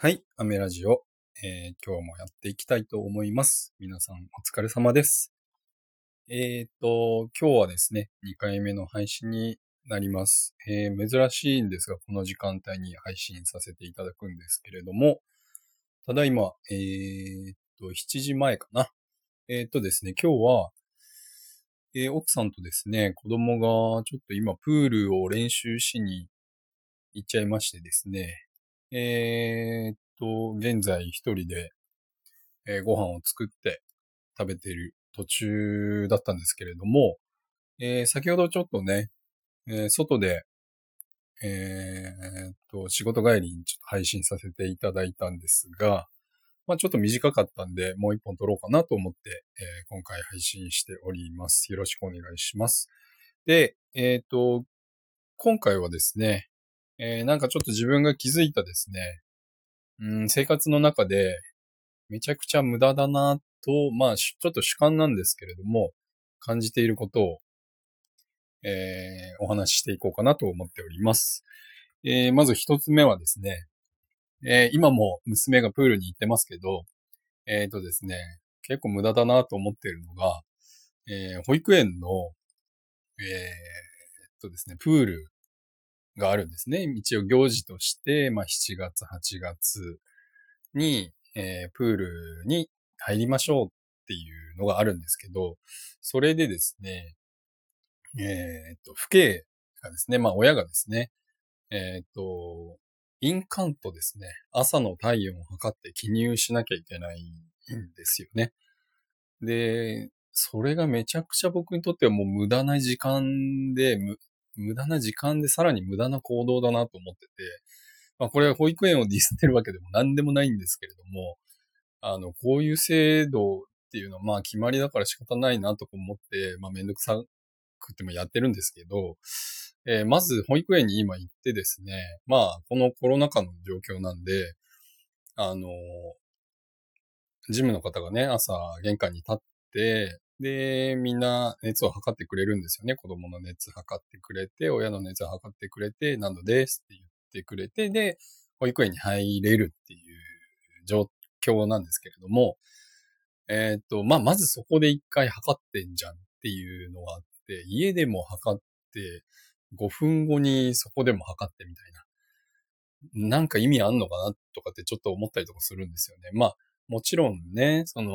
はい、アメラジオ、えー、今日もやっていきたいと思います。皆さんお疲れ様です。えっ、と、今日はですね、2回目の配信になります、えー、珍しいんですが、この時間帯に配信させていただくんですけれども、ただいま、えっ、と、7時前かな。えっ、とですね、今日は、え奥さんとですね、子供がちょっと今プールを練習しに行っちゃいましてですね、えー、っと、現在一人で、えー、ご飯を作って食べている途中だったんですけれども、えー、先ほどちょっとね、えー、外で、えー、っと、仕事帰りにちょっと配信させていただいたんですが、まあちょっと短かったんで、もう一本撮ろうかなと思って、えー、今回配信しております。よろしくお願いします。で、えっ、と、今回はですね、えー、なんかちょっと自分が気づいたですね、うん、生活の中でめちゃくちゃ無駄だなと、まあ、ちょっと主観なんですけれども、感じていることを、えー、お話ししていこうかなと思っております。えー、まず一つ目はですね、えー、今も娘がプールに行ってますけど、えっ、とですね、結構無駄だなと思っているのが、え保育園の、えっとですね、プールがあるんですね。一応行事として、まあ、7月、8月に、えー、プールに入りましょうっていうのがあるんですけど、それでですね、えっ、と、父兄がですね、まあ親がですね、えっ、と、インカントですね、朝の体温を測って記入しなきゃいけないんですよね。で、それがめちゃくちゃ僕にとってはもう無駄な時間で、無駄な時間でさらに無駄な行動だなと思ってて、まあこれは保育園をディスってるわけでも何でもないんですけれども、あの、こういう制度っていうのはまあ決まりだから仕方ないなと思って、まあめんどくさくてもやってるんですけど、えー、まず保育園に今行ってですね、まあこのコロナ禍の状況なんで、あの、ジムの方がね、朝玄関に立って、で、みんな熱を測ってくれるんですよね。子供の熱測ってくれて、親の熱を測ってくれて、何度ですって言ってくれて、で、保育園に入れるっていう状況なんですけれども、えっ、と、まあ、まずそこで一回測ってんじゃんっていうのがあって、家でも測って、5分後にそこでも測ってみたいな。なんか意味あんのかなとかってちょっと思ったりとかするんですよね。まあ、もちろんね、その、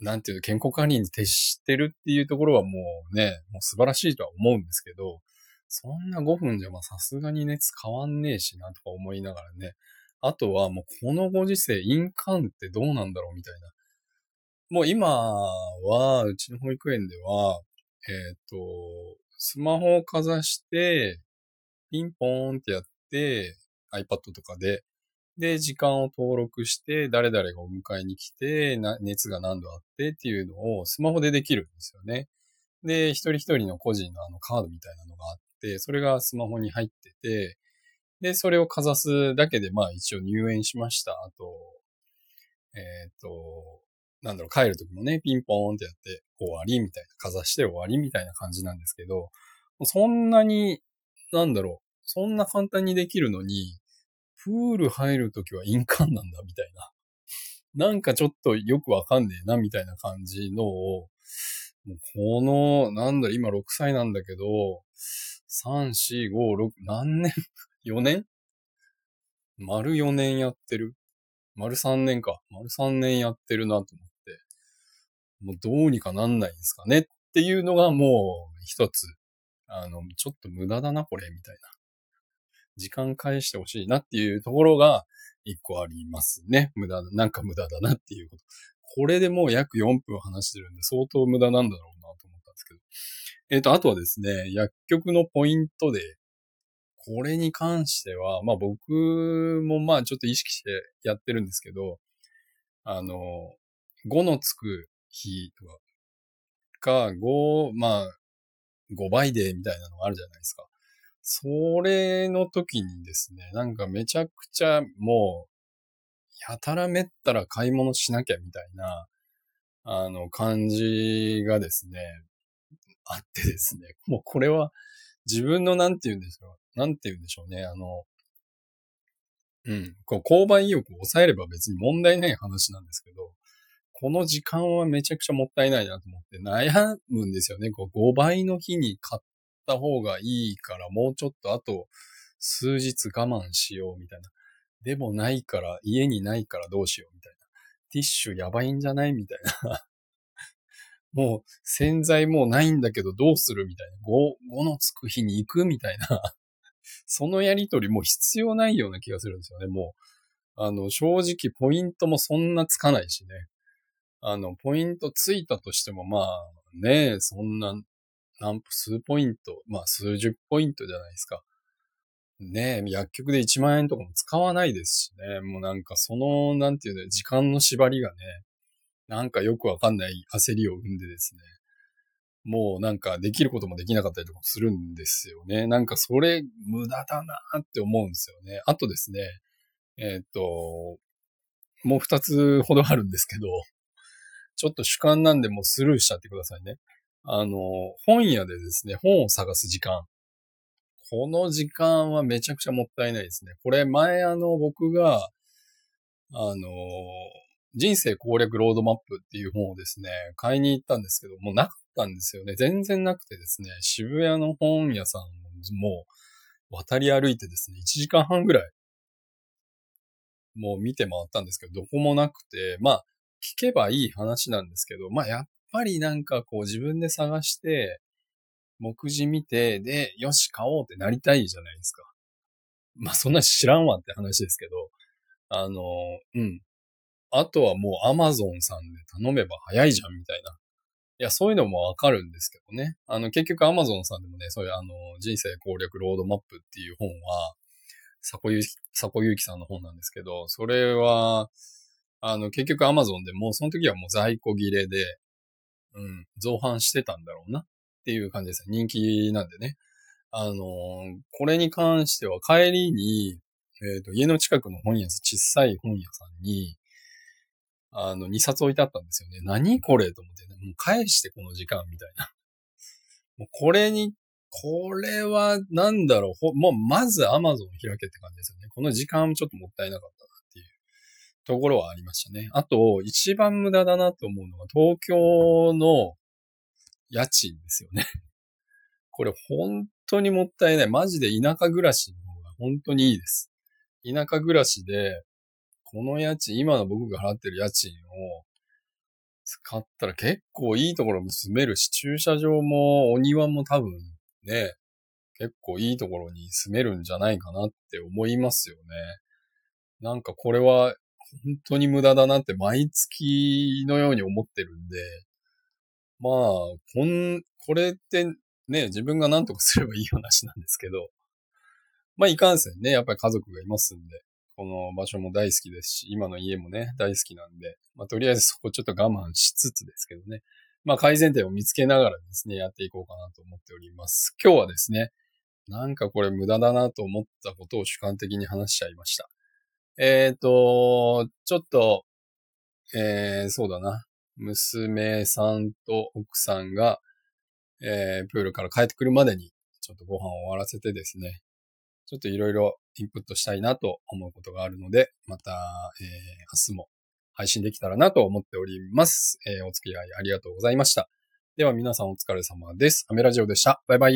なんていうの、健康管理に徹してるっていうところはもうね、もう素晴らしいとは思うんですけど、そんな5分じゃまあさすがに熱変わんねえしなとか思いながらね。あとはもうこのご時世、印鑑ってどうなんだろうみたいな。もう今は、うちの保育園では、えっ、ー、と、スマホをかざして、ピンポーンってやって、iPad とかで、で、時間を登録して、誰々がお迎えに来て、熱が何度あってっていうのをスマホでできるんですよね。で、一人一人の個人のあのカードみたいなのがあって、それがスマホに入ってて、で、それをかざすだけで、まあ一応入園しました。あと、えっ、ー、と、なんだろう、帰るときもね、ピンポーンってやって終わりみたいな、かざして終わりみたいな感じなんですけど、そんなに、なんだろう、そんな簡単にできるのに、プール入るときは印鑑なんだ、みたいな。なんかちょっとよくわかんねえな、みたいな感じのを、この、なんだ、今6歳なんだけど、3、4、5、6、何年 ?4 年？丸4年やってる？丸3年か。丸3年やってるなと思って。もうどうにかなんないんですかねっていうのがもう一つ。あの、ちょっと無駄だな、これ、みたいな。時間返してほしいなっていうところが一個ありますね。無駄、なんか無駄だなっていうこと。これでもう約4分話してるんで相当無駄なんだろうなと思ったんですけど。えっ、ー、と、あとはですね、薬局のポイントで、これに関しては、まあ僕もまあちょっと意識してやってるんですけど、あの、5のつく日とか、か、5、まあ、5倍でみたいなのがあるじゃないですか。それの時にですね、なんかめちゃくちゃもう、やたらめったら買い物しなきゃみたいな、あの感じがですね、あってですね、もうこれは自分のなんて言うんでしょう、なんて言うんでしょうね、あの、うん。こう、購買意欲を抑えれば別に問題ない話なんですけど、この時間はめちゃくちゃもったいないなと思って悩むんですよね。こう、5倍の日に買った方がいいから、もうちょっとあと数日我慢しようみたいな。でもないから、家にないからどうしようみたいな。ティッシュやばいんじゃないみたいな。もう洗剤もうないんだけどどうするみたいな。5、5のつく日に行くみたいな。そのやりとりもう必要ないような気がするんですよね。もう、あの、正直ポイントもそんなつかないしね。あの、ポイントついたとしてもまあね、そんな、何、数ポイント、まあ数十ポイントじゃないですか。ねえ、薬局で1万円とかも使わないですしね。もうなんかその、なんていうの、時間の縛りがね、なんかよくわかんない焦りを生んでですね。もうなんかできることもできなかったりとかするんですよね。なんかそれ無駄だなって思うんですよね。あとですね、えーっと、もう二つほどあるんですけど、ちょっと主観なんでもうスルーしちゃってくださいね。あの、本屋でですね、本を探す時間。この時間はめちゃくちゃもったいないですね。これ前あの僕が、あの、人生攻略ロードマップっていう本をですね、買いに行ったんですけど、もうなかったんですよね。全然なくてですね、渋谷の本屋さんも渡り歩いてですね、1時間半ぐらい、もう見て回ったんですけど、どこもなくて、まあ、聞けばいい話なんですけど、まあ、やっぱりなんかこう自分で探して、目次見て、で、よし、買おうってなりたいじゃないですか。まあ、そんな知らんわって話ですけど、あの、うん。あとはもう Amazon さんで頼めば早いじゃんみたいな。いや、そういうのもわかるんですけどね。あの、結局 Amazon さんでもね、そういうあの、人生攻略ロードマップっていう本は、佐古ゆき、佐古ゆきさんの本なんですけど、それは、あの、結局 Amazon でもうその時はもう在庫切れで、うん、造反してたんだろうなっていう感じですね。人気なんでね。あの、これに関しては帰りに、えっ、と、家の近くの本屋さん、小さい本屋さんに、あの、2冊置いてあったんですよね。何これと思ってね。もう返してこの時間みたいな。もうこれに、これはなんだろう。ほもうまず Amazon 開けって感じですよね。この時間もちょっともったいなかったところはありましたね。あと、一番無駄だなと思うのは東京の家賃ですよね。これ本当にもったいない。マジで田舎暮らしの方が本当にいいです。田舎暮らしで、この家賃、今の僕が払ってる家賃を使ったら結構いいところも住めるし、駐車場もお庭も多分ね、結構いいところに住めるんじゃないかなって思いますよね。なんかこれは本当に無駄だなって毎月のように思ってるんで、まあ、こん、これってね、自分が何とかすればいい話なんですけど、まあいかんせんね、やっぱり家族がいますんで、この場所も大好きですし、今の家もね、大好きなんで、まあとりあえずそこちょっと我慢しつつですけどね、まあ改善点を見つけながらですね、やっていこうかなと思っております。今日はですね、なんかこれ無駄だなと思ったことを主観的に話しちゃいました。えっ、と、ちょっと、えー、そうだな。娘さんと奥さんが、えー、プールから帰ってくるまでに、ちょっとご飯を終わらせてですね、ちょっといろいろインプットしたいなと思うことがあるので、また、えー、明日も配信できたらなと思っております。えー、お付き合いありがとうございました。では皆さんお疲れ様です。アメラジオでした。バイバイ。